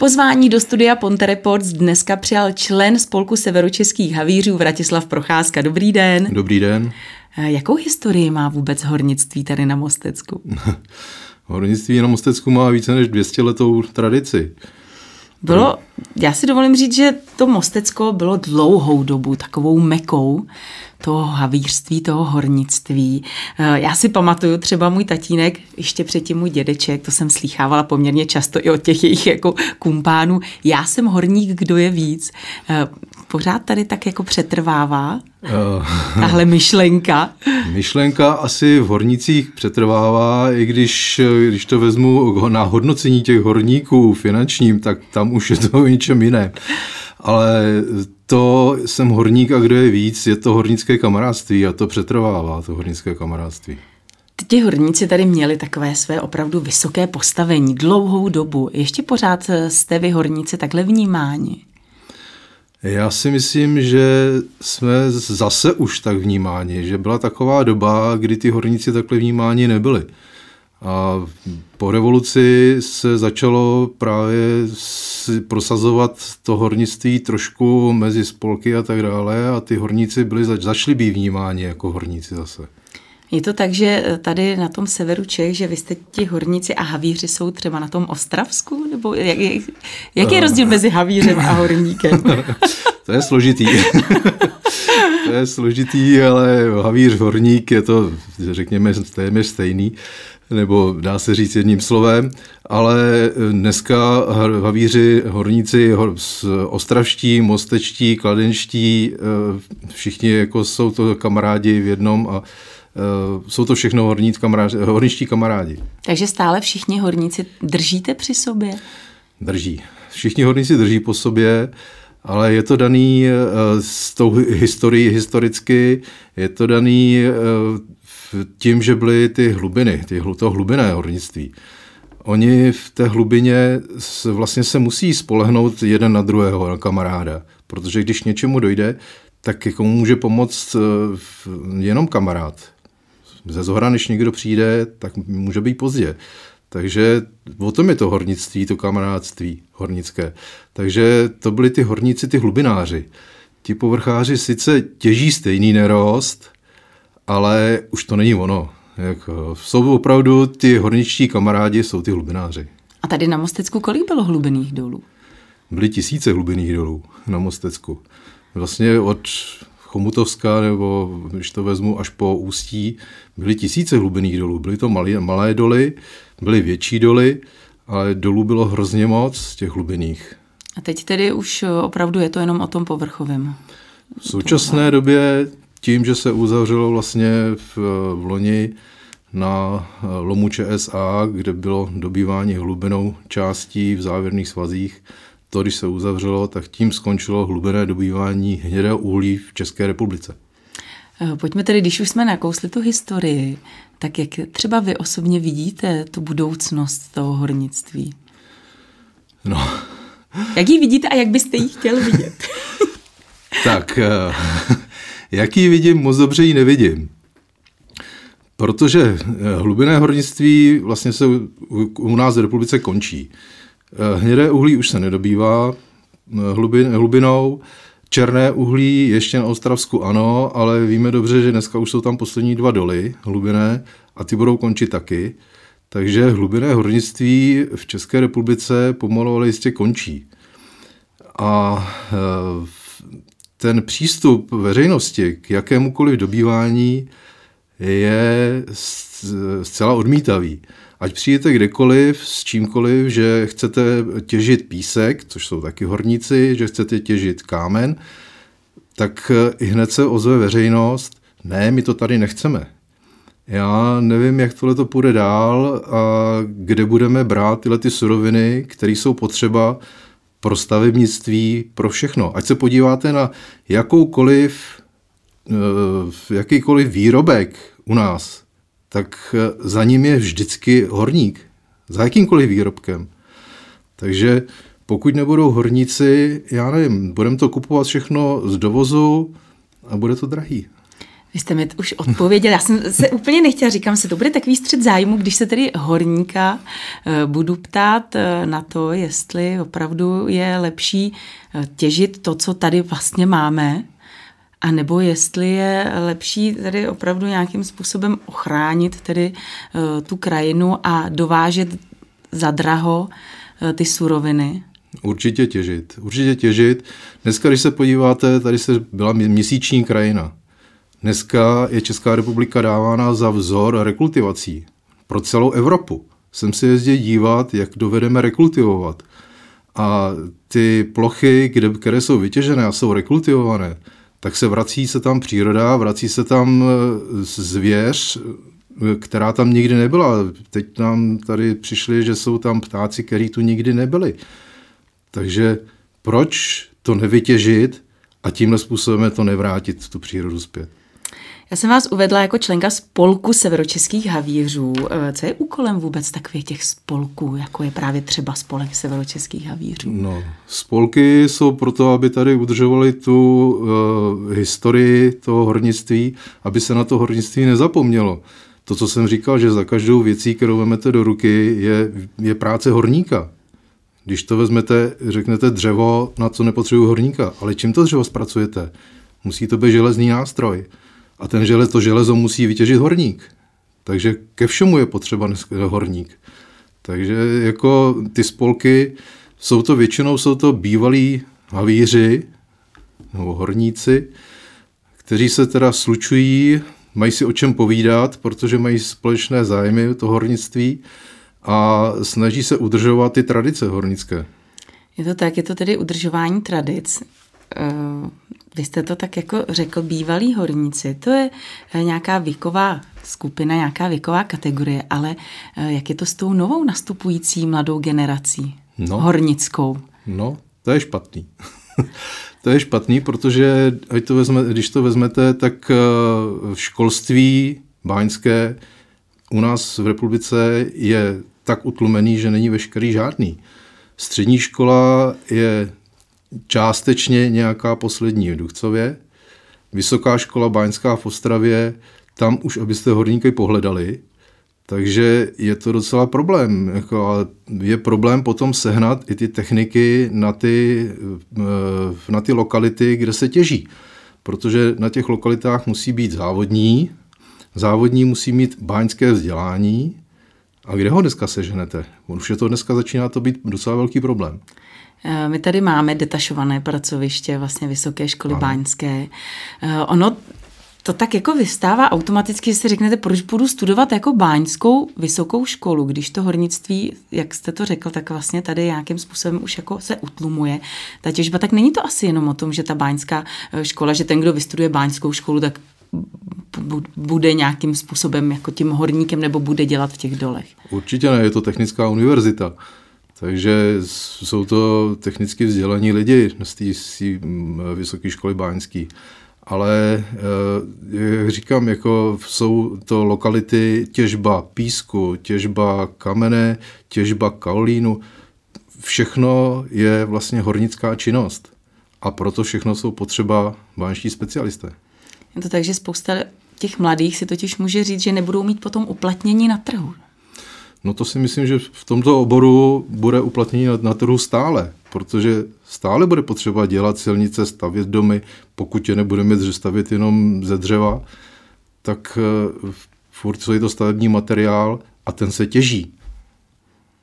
Pozvání do studia Ponte Reports dneska přijal člen spolku severočeských havířů Vratislav Procházka. Dobrý den. Dobrý den. Eh, jakou historii má vůbec hornictví tady na Mostecku? hornictví na Mostecku má více než 200 letou tradici. Bylo, já si dovolím říct, že to Mostecko bylo dlouhou dobu takovou mekou toho havířství, toho hornictví. Eh, já si pamatuju třeba můj tatínek, ještě předtím můj dědeček, to jsem slýchávala poměrně často i od těch jejich jako kumpánů. Já jsem horník, kdo je víc. Eh, pořád tady tak jako přetrvává uh, tahle myšlenka. Myšlenka asi v hornicích přetrvává, i když, když to vezmu na hodnocení těch horníků finančním, tak tam už je to o něčem jiné. Ale to jsem horník a kdo je víc, je to hornické kamarádství a to přetrvává, to hornické kamarádství. Ti horníci tady měli takové své opravdu vysoké postavení dlouhou dobu. Ještě pořád jste vy horníci takhle vnímáni? Já si myslím, že jsme zase už tak vnímáni, že byla taková doba, kdy ty horníci takhle vnímáni nebyli. A po revoluci se začalo právě prosazovat to hornictví trošku mezi spolky a tak dále a ty horníci byli, začali být vnímáni jako horníci zase. Je to tak, že tady na tom severu Čech, že vy jste ti horníci a havíři jsou třeba na tom Ostravsku? Nebo jak, jak, jaký je rozdíl mezi havířem a horníkem? to je složitý. to je složitý, ale havíř, horník je to, řekněme, téměř stejný nebo dá se říct jedním slovem, ale dneska havíři, horníci, ostravští, mostečtí, kladenští, eh, všichni jako jsou to kamarádi v jednom a eh, jsou to všechno horníc kamarádi, horničtí kamarádi. Takže stále všichni horníci držíte při sobě? Drží. Všichni horníci drží po sobě, ale je to daný eh, s tou historií historicky, je to daný tím, že byly ty hlubiny, ty, to hlubiné hornictví. Oni v té hlubině vlastně se musí spolehnout jeden na druhého, na kamaráda, protože když něčemu dojde, tak komu může pomoct eh, jenom kamarád. Ze zhora, než někdo přijde, tak může být pozdě. Takže o tom je to hornictví, to kamarádství hornické. Takže to byli ty horníci, ty hlubináři. Ti povrcháři sice těží stejný nerost, ale už to není ono. Jako, jsou opravdu ty horničtí kamarádi, jsou ty hlubináři. A tady na Mostecku kolik bylo hlubiných dolů? Byly tisíce hlubiných dolů na Mostecku. Vlastně od Chomutovska, nebo když to vezmu až po Ústí, byly tisíce hlubiných dolů. Byly to malé, malé doly, byly větší doly, ale dolů bylo hrozně moc těch hlubiných. A teď tedy už opravdu je to jenom o tom povrchovém. V současné době tím, že se uzavřelo vlastně v, v loni na lomu ČSA, kde bylo dobývání hlubinou částí v závěrných svazích, to, když se uzavřelo, tak tím skončilo hlubené dobývání hnědého uhlí v České republice. Eh, pojďme tedy, když už jsme nakousli tu historii, tak jak třeba vy osobně vidíte tu budoucnost toho hornictví? No. Jak ji vidíte a jak byste ji chtěl vidět? tak, eh, Jak ji vidím, moc dobře ji nevidím. Protože eh, hlubinné hornictví vlastně se u nás v republice končí. Eh, hnědé uhlí už se nedobývá eh, hlubin, hlubinou, černé uhlí ještě na Ostravsku ano, ale víme dobře, že dneska už jsou tam poslední dva doly hlubinné a ty budou končit taky. Takže hlubinné hornictví v České republice pomalu ale jistě končí. A ten přístup veřejnosti k jakémukoliv dobývání je zcela odmítavý. Ať přijete kdekoliv, s čímkoliv, že chcete těžit písek, což jsou taky horníci, že chcete těžit kámen, tak i hned se ozve veřejnost, ne, my to tady nechceme. Já nevím, jak tohle to půjde dál a kde budeme brát tyhle ty suroviny, které jsou potřeba pro stavebnictví, pro všechno. Ať se podíváte na jakoukoliv, eh, jakýkoliv výrobek u nás, tak eh, za ním je vždycky horník. Za jakýmkoliv výrobkem. Takže pokud nebudou horníci, já nevím, budeme to kupovat všechno z dovozu a bude to drahý. Vy jste mi už odpověděl, já jsem se úplně nechtěla, říkám si, to bude takový střed zájmu, když se tedy horníka eh, budu ptát eh, na to, jestli opravdu je lepší eh, těžit to, co tady vlastně máme, a nebo jestli je lepší tedy opravdu nějakým způsobem ochránit tedy tu krajinu a dovážet za draho ty suroviny. Určitě těžit, určitě těžit. Dneska, když se podíváte, tady se byla měsíční krajina. Dneska je Česká republika dávána za vzor rekultivací pro celou Evropu. Jsem si jezdil dívat, jak dovedeme rekultivovat. A ty plochy, kde, které jsou vytěžené a jsou rekultivované, tak se vrací se tam příroda, vrací se tam e, zvěř, e, která tam nikdy nebyla. Teď nám tady přišli, že jsou tam ptáci, kteří tu nikdy nebyli. Takže proč to nevytěžit a tímhle způsobem to nevrátit tu přírodu zpět? Já jsem vás uvedla jako členka spolku severočeských havířů. Eh, co je úkolem vůbec takových těch spolků, jako je právě třeba spolek severočeských havířů? No, spolky jsou proto, aby tady udržovali tu uh, historii toho hornictví, aby se na to hornictví nezapomnělo. To, co jsem říkal, že za každou věcí, kterou vezmete do ruky, je, je práce horníka. Když to vezmete, řeknete dřevo, na co nepotřebuji horníka, ale čím to dřevo zpracujete? Musí to být železný nástroj. A ten želez, to železo musí vytěžit horník. Takže ke všemu je potřeba horník. Takže jako ty spolky, jsou to většinou jsou to bývalí havíři nebo horníci, kteří se teda slučují, mají si o čem povídat, protože mají společné zájmy to hornictví a snaží se udržovat ty tradice hornické. Je to tak, je to tedy udržování tradic. Eh, vy jste to tak jako řekl, bývalí horníci, to je eh, nějaká věková skupina, nějaká věková kategorie, ale eh, jak je to s tou novou nastupující mladou generací, no, hornickou? No, to je špatný. to je špatný, protože ať to vezme, když to vezmete, tak v školství báňské u nás v republice je tak utlumený, že není veškerý žádný. Střední škola je částečně nějaká poslední v Duchcově, Vysoká škola Báňská v Ostravě, tam už, abyste horníky pohledali, takže je to docela problém. Jako, a je problém potom sehnat i ty techniky na ty, eh, na ty lokality, kde se těží. Protože na těch lokalitách musí být závodní, závodní musí mít báňské vzdělání, a kde ho dneska seženete? Už je to dneska začíná to být docela velký problém. Eh, my tady máme detašované pracoviště, vlastně Vysoké školy ano. báňské. Eh, ono to tak jako vystává automaticky, že si řeknete, proč budu studovat jako báňskou vysokou školu, když to hornictví, jak jste to řekl, tak vlastně tady nějakým způsobem už jako se utlumuje. Ta těžba, tak není to asi jenom o tom, že ta báňská eh, škola, že ten, kdo vystuduje báňskou školu, tak bude nějakým způsobem jako tím horníkem nebo bude dělat v těch dolech. Určitě ne, je to technická univerzita. Takže jsou to technicky vzdělaní lidi z té vysoké školy báňské. Ale eh, jak říkám, jako jsou to lokality těžba písku, těžba kamene, těžba kaolínu. Všechno je vlastně hornická činnost. A proto všechno jsou potřeba báňští specialisté. Je to tak, že spousta těch mladých si totiž může říct, že nebudou mít potom uplatnění na trhu. No to si myslím, že v tomto oboru bude uplatnění na, na trhu stále, protože stále bude potřeba dělat silnice, stavět domy, pokud je nebudeme stavět jenom ze dřeva, tak uh, furt je to stavební materiál a ten se těží.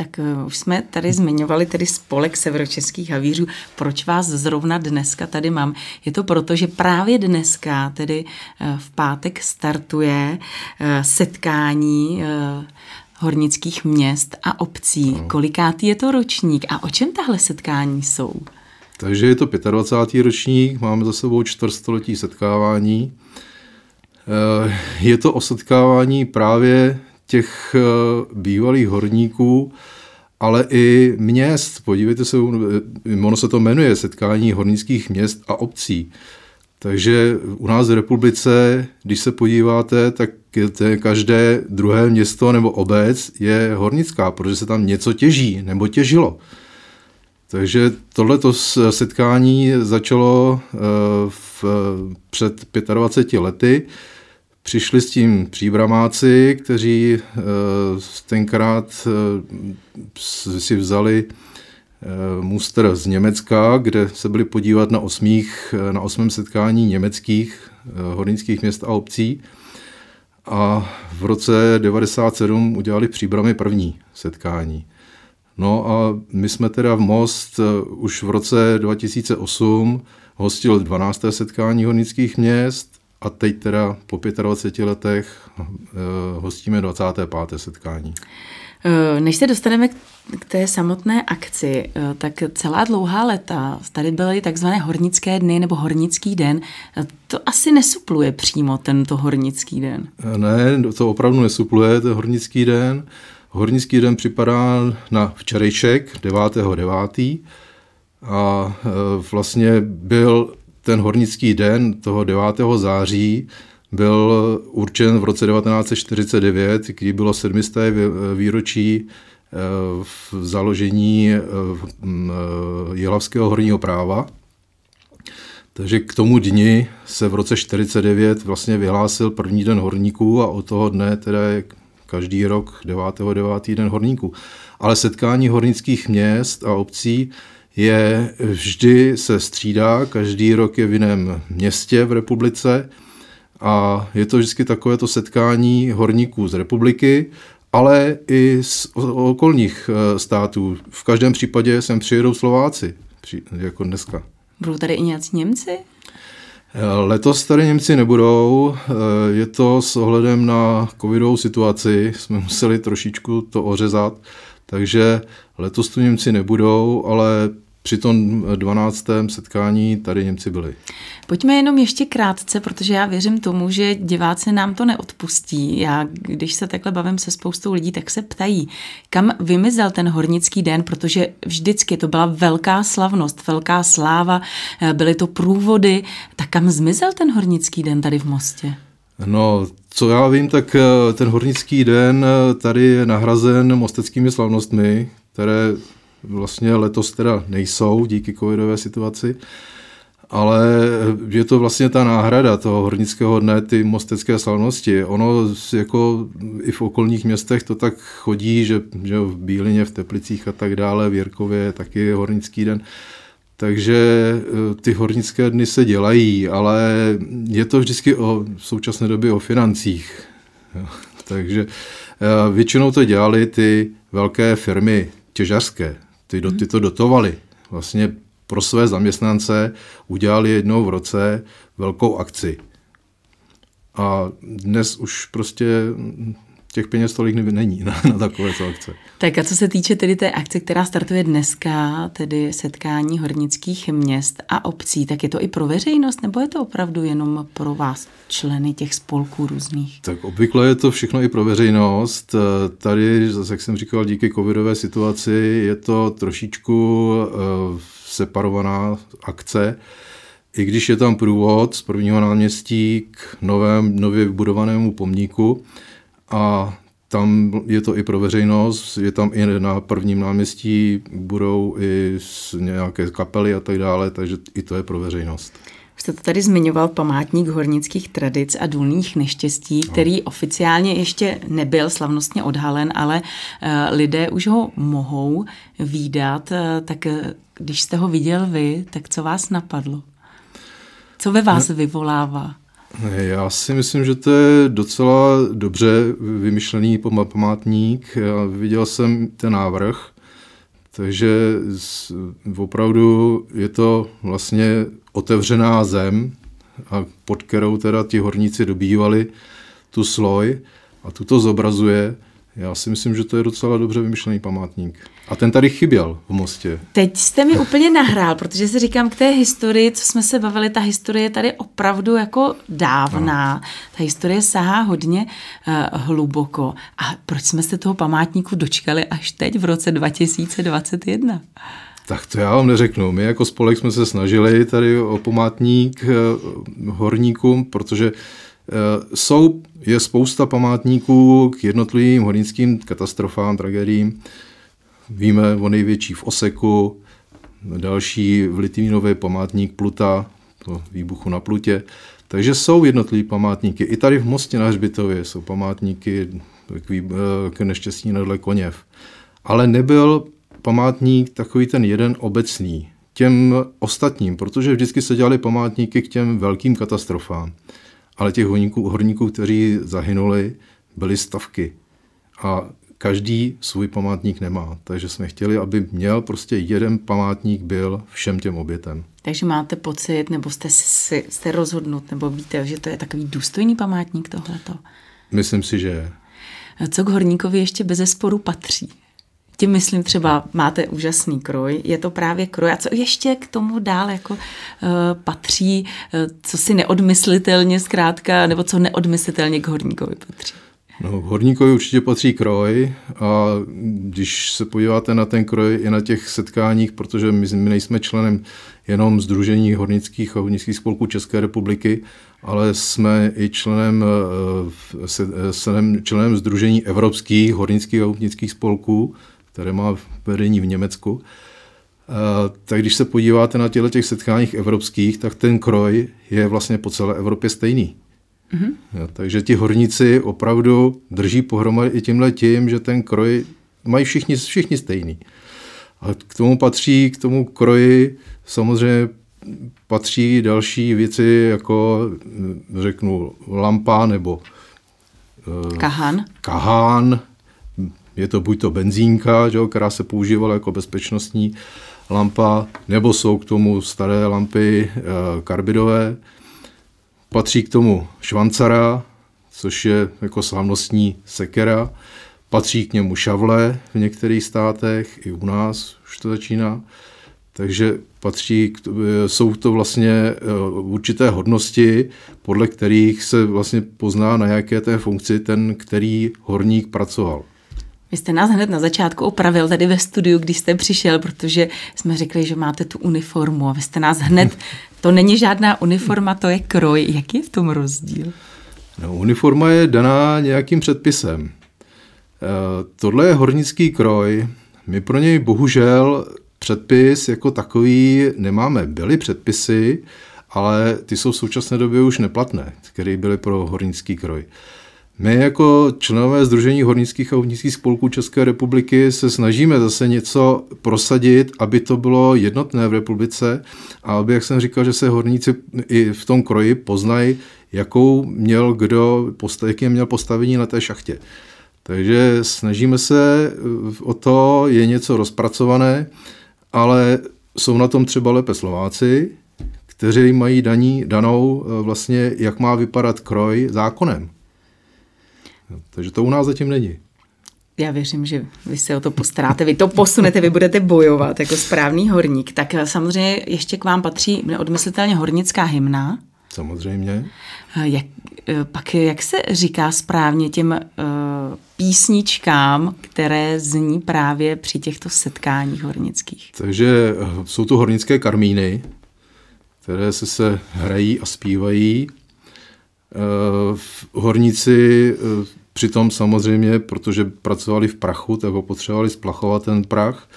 Tak uh, už jsme tady zmiňovali tedy spolek severočeských havířů. Proč vás zrovna dneska tady mám? Je to proto, že právě dneska, tedy uh, v pátek, startuje setkání hornických měst a obcí. No. Kolikátý je to ročník a o čem tahle setkání jsou? Takže je to 25. ročník, máme za sebou čtvrtstoletí setkávání. Eh, je to o setkávání právě těch eh, bývalých horníků, ale i měst. Podívejte se, ono se to jmenuje setkání hornických měst a obcí. Takže u nás v republice, když se podíváte, tak každé druhé město nebo obec je hornická, protože se tam něco těží nebo těžilo. Takže tohleto setkání začalo v, před 25 lety. Přišli s tím příbramáci, kteří tenkrát si vzali muster z Německa, kde se byli podívat na, osmých, na osmém setkání německých hornických měst a obcí. A v roce 97 udělali v Příbrami první setkání. No a my jsme teda v Most eh, už v roce 2008 hostil 12. setkání hornických měst a teď teda po 25 letech eh, hostíme 25. setkání. Eh, než se dostaneme k té samotné akci, tak celá dlouhá léta tady byly takzvané hornické dny nebo hornický den. To asi nesupluje přímo tento hornický den. Ne, to opravdu nesupluje ten hornický den. Hornický den připadá na včerejšek 9.9. a vlastně byl ten hornický den toho 9. září byl určen v roce 1949, kdy bylo 700. výročí e, v založení e, Jihlavského horního práva. Takže k tomu dni se v roce 49 vlastně vyhlásil první den horníků a od toho dne teda je každý rok 9. 9. den horníků. Ale setkání hornických měst a obcí je vždy se střídá, každý rok je v jiném městě v republice a je to vždycky takovéto setkání horníků z republiky, ale i z okolních eh, států. V každém případě sem přijedou Slováci, jako dneska. Budou tady i nějací Němci? Letos tady Němci nebudou, je to s ohledem na covidovou situaci, jsme museli trošičku to ořezat, takže letos tu Němci nebudou, ale při tom 12. setkání tady Němci byli. Pojďme jenom ještě krátce, protože já věřím tomu, že diváci nám to neodpustí. Já, když se takhle bavím se spoustou lidí, tak se ptají, kam vymizel ten hornický den, protože vždycky to byla velká slavnost, velká sláva, byly to průvody, tak kam zmizel ten hornický den tady v Mostě? No, co já vím, tak eh, ten hornický den eh, tady je nahrazen mosteckými slavnostmi, které vlastně letos teda nejsou díky covidové situaci, ale je to vlastně ta náhrada toho hornického dne, ty mostecké slavnosti. Ono jako i v okolních městech to tak chodí, že, že v Bílině, v Teplicích a tak dále, v Jirkově je taky hornický den. Takže eh, ty hornické dny se dělají, ale je to vždycky o v současné době o financích. Takže eh, většinou to dělali ty velké firmy těžařské, ty, do, ty to dotovali. Vlastně pro své zaměstnance udělali jednou v roce velkou akci. A dnes už prostě těch peněz tolik není na, na takové akce. Tak a co se týče tedy té akce, která startuje dneska, tedy setkání hornických měst a obcí, tak je to i pro veřejnost, nebo je to opravdu jenom pro vás, členy těch spolků různých? Tak obvykle je to všechno i pro veřejnost. Tady, jak jsem říkal, díky covidové situaci je to trošičku uh, separovaná akce, i když je tam průvod z prvního náměstí k novém, nově vybudovanému pomníku, a tam je to i pro veřejnost, je tam i na prvním náměstí, budou i nějaké kapely a tak dále, takže i to je pro veřejnost. Jste to tady zmiňoval památník hornických tradic a důlních neštěstí, který no. oficiálně ještě nebyl slavnostně odhalen, ale uh, lidé už ho mohou výdat. Uh, tak uh, když jste ho viděl vy, tak co vás napadlo? Co ve vás ne, vyvolává? Já si myslím, že to je docela dobře vymyšlený památník. Já viděl jsem ten návrh, takže opravdu je to vlastně otevřená zem, a pod kterou teda ti horníci dobývali tu sloj a tu to zobrazuje. Já si myslím, že to je docela dobře vymyšlený památník. A ten tady chyběl v Mostě. Teď jste mi úplně nahrál, protože si říkám k té historii, co jsme se bavili, ta historie je tady opravdu jako dávná. No. Ta historie sahá hodně uh, hluboko. A proč jsme se toho památníku dočkali až teď v roce 2021? Tak to já vám neřeknu. My jako spolek jsme se snažili tady o památník uh, horníkům, protože uh, jsou, je spousta památníků k jednotlivým hornickým katastrofám, tragédiím, Víme o největší v Oseku, další v Litvínově památník Pluta, po výbuchu na Plutě. Takže jsou jednotlivé památníky. I tady v Mostě na Hřbitově jsou památníky k, vý, k neštěstí nadle Koněv. Ale nebyl památník takový ten jeden obecný těm ostatním, protože vždycky se dělali památníky k těm velkým katastrofám. Ale těch horníků, horníků kteří zahynuli, byly stavky. A každý svůj památník nemá. Takže jsme chtěli, aby měl prostě jeden památník byl všem těm obětem. Takže máte pocit, nebo jste, si, jste rozhodnut, nebo víte, že to je takový důstojný památník tohleto? Myslím si, že je. Co k horníkovi ještě bez sporu patří? Tím myslím třeba, máte úžasný kroj, je to právě kroj. A co ještě k tomu dál jako uh, patří, uh, co si neodmyslitelně zkrátka, nebo co neodmyslitelně k horníkovi patří? No, horníkovi určitě patří kroj a když se podíváte na ten kroj i na těch setkáních, protože my, my nejsme členem jenom Združení hornických a hornických spolků České republiky, ale jsme i členem, eh, členem, členem Združení evropských hornických a hornických spolků, které má vedení v Německu. Eh, tak když se podíváte na těchto těch setkáních evropských, tak ten kroj je vlastně po celé Evropě stejný. Mm-hmm. Takže ti horníci opravdu drží pohromady i tímhle tím, že ten kroj mají všichni, všichni stejný. A k tomu patří, k tomu kroji samozřejmě patří další věci, jako řeknu lampa nebo uh, kahán. Je to buď to benzínka, že, která se používala jako bezpečnostní lampa, nebo jsou k tomu staré lampy uh, karbidové. Patří k tomu švancara, což je jako slavnostní sekera. Patří k němu šavle v některých státech, i u nás už to začíná. Takže patří, jsou to vlastně eh, určité hodnosti, podle kterých se vlastně pozná, na jaké té funkci ten, který horník pracoval. Vy jste nás hned na začátku opravil tady ve studiu, když jste přišel, protože jsme řekli, že máte tu uniformu a vy jste nás hned, to není žádná uniforma, to je kroj. Jaký je v tom rozdíl? No, uniforma je daná nějakým předpisem. E, tohle je hornický kroj. My pro něj bohužel předpis jako takový nemáme. Byly předpisy, ale ty jsou v současné době už neplatné, které byly pro hornický kroj. My jako členové Združení hornických a hornických spolků České republiky se snažíme zase něco prosadit, aby to bylo jednotné v republice a aby, jak jsem říkal, že se horníci i v tom kroji poznají, jakou měl kdo, jaký měl postavení na té šachtě. Takže snažíme se o to, je něco rozpracované, ale jsou na tom třeba lépe Slováci, kteří mají daní, danou vlastně, jak má vypadat kroj zákonem. Takže to u nás zatím není. Já věřím, že vy se o to postaráte, vy to posunete, vy budete bojovat jako správný horník. Tak samozřejmě ještě k vám patří neodmyslitelně hornická hymna. Samozřejmě. Jak, e, pak jak se říká správně těm uh, písničkám, které zní právě při těchto setkáních hornických? Takže jsou to hornické karmíny, které se se hrají a zpívají. Uh, horníci uh, Přitom samozřejmě, protože pracovali v prachu, tak ho potřebovali splachovat ten prach,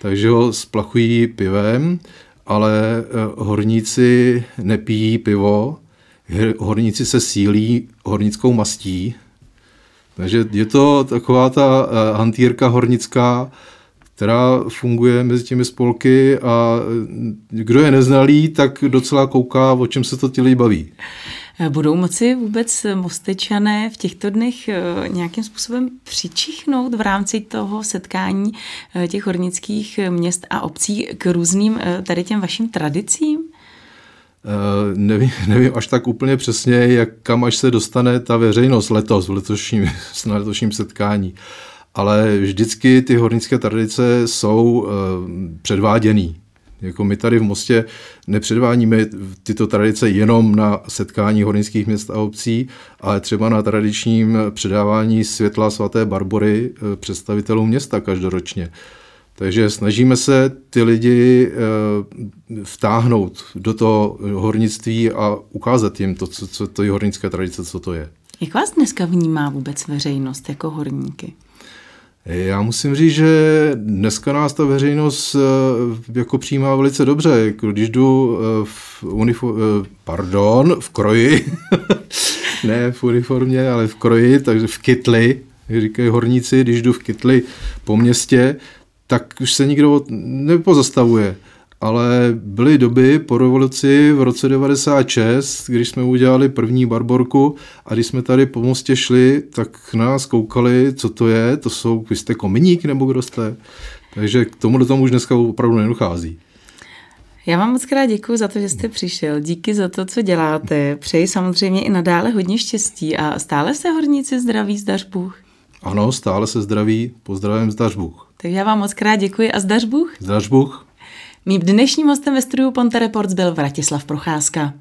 takže ho splachují pivem, ale eh, horníci nepijí pivo, horníci se sílí hornickou mastí, takže je to taková ta eh, hantýrka hornická, která funguje mezi těmi spolky a eh, kdo je neznalý, tak docela kouká, o čem se to ti lidi baví. Budou moci vůbec mostečané v těchto dnech eh, nějakým způsobem přičichnout v rámci toho setkání eh, těch hornických měst a obcí k různým eh, tady těm vašim tradicím? Uh, nevím, nevím až tak úplně přesně, jak kam až se dostane ta veřejnost letos, v letošním, na letošním setkání. Ale vždycky ty hornické tradice jsou uh, předváděný. Jako my tady v Mostě nepředváníme tyto tradice jenom na setkání hornických měst a obcí, ale třeba na tradičním předávání světla svaté Barbory eh, představitelům města každoročně. Takže snažíme se ty lidi eh, vtáhnout do toho hornictví a ukázat jim to, co, co to je hornické tradice, co to je. Jak vás dneska vnímá vůbec veřejnost jako horníky? Já musím říct, že dneska nás ta veřejnost eh, jako přijímá velice dobře. Jako když jdu eh, v uniform, eh, pardon, v kroji, ne v uniformě, ale v kroji, takže v kytli, říkají horníci, když jdu v kytli po městě, tak už se nikdo nepozastavuje ale byly doby po revoluci v roce 96, když jsme udělali první barborku a když jsme tady po mostě šli, tak nás koukali, co to je, to jsou, vy jste kominík nebo kdo jste? Takže k tomu do tomu už dneska opravdu nedochází. Já vám moc krát děkuji za to, že jste přišel. Díky za to, co děláte. Přeji samozřejmě i nadále hodně štěstí a stále se horníci zdraví, zdař Bůh. Ano, stále se zdraví, pozdravím, zdař Bůh. Tak já vám moc krát děkuji a zdař Bůh. Zdař Bůh. Mým dnešním hostem ve studiu Ponte Reports byl Vratislav Procházka.